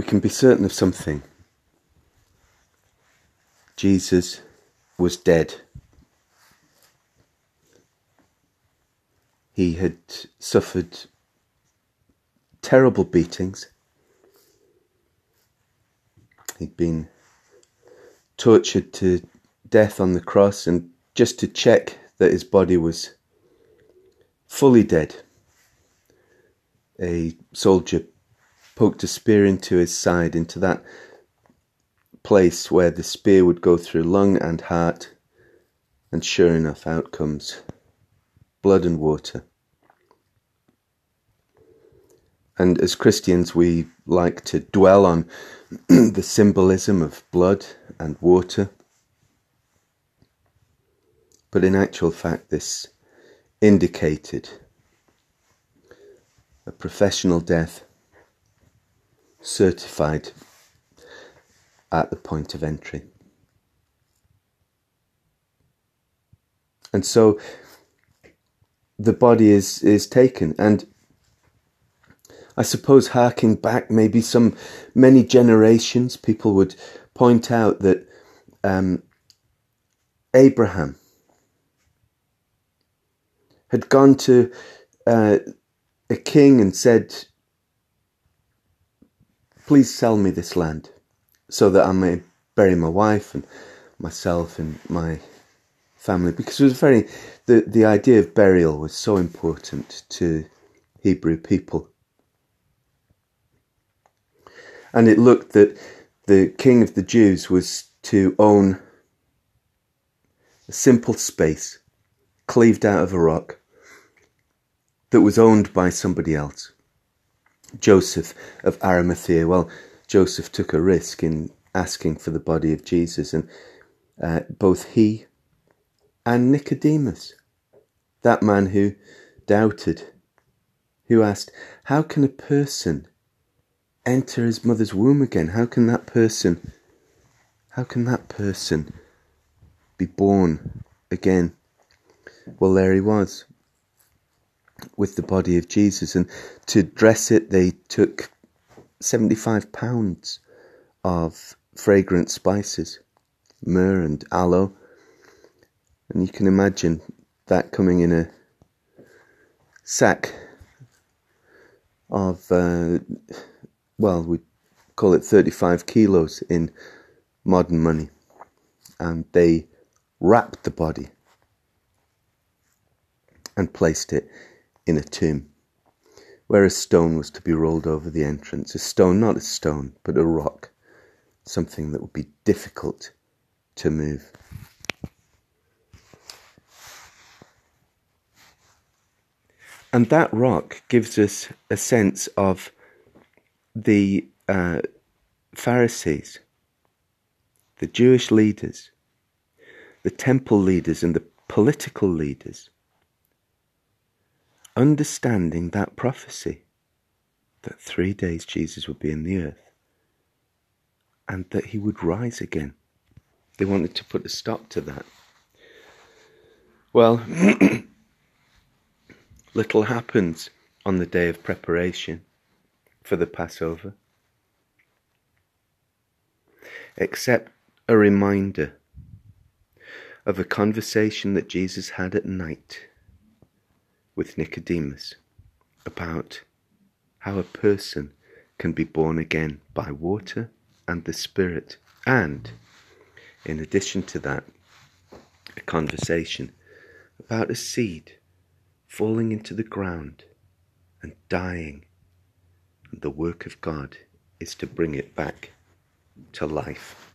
can be certain of something. Jesus was dead. He had suffered terrible beatings. He'd been tortured to death on the cross, and just to check that his body was fully dead, a soldier poked a spear into his side, into that place where the spear would go through lung and heart, and sure enough, out comes blood and water. And as Christians, we like to dwell on the symbolism of blood and water. But in actual fact, this indicated a professional death certified at the point of entry. And so the body is, is taken. And I suppose, harking back maybe some many generations, people would point out that um, Abraham had gone to uh, a king and said, Please sell me this land so that I may bury my wife and myself and my family. Because it was very, the, the idea of burial was so important to Hebrew people. And it looked that the king of the Jews was to own a simple space cleaved out of a rock that was owned by somebody else. Joseph of Arimathea. Well, Joseph took a risk in asking for the body of Jesus, and uh, both he and Nicodemus, that man who doubted, who asked, How can a person enter his mother's womb again? How can that person, how can that person be born again? Well, there he was with the body of Jesus, and to dress it, they took 75 pounds of fragrant spices, myrrh and aloe. And you can imagine that coming in a sack of uh, well, we call it 35 kilos in modern money. And they wrapped the body and placed it in a tomb where a stone was to be rolled over the entrance. A stone, not a stone, but a rock, something that would be difficult to move. And that rock gives us a sense of the uh, Pharisees, the Jewish leaders, the temple leaders, and the political leaders understanding that prophecy that three days Jesus would be in the earth and that he would rise again. They wanted to put a stop to that. Well, little happens on the day of preparation for the Passover, except a reminder of a conversation that Jesus had at night with Nicodemus about how a person can be born again by water and the Spirit, and in addition to that, a conversation about a seed falling into the ground and dying And the work of God is to bring it back to life.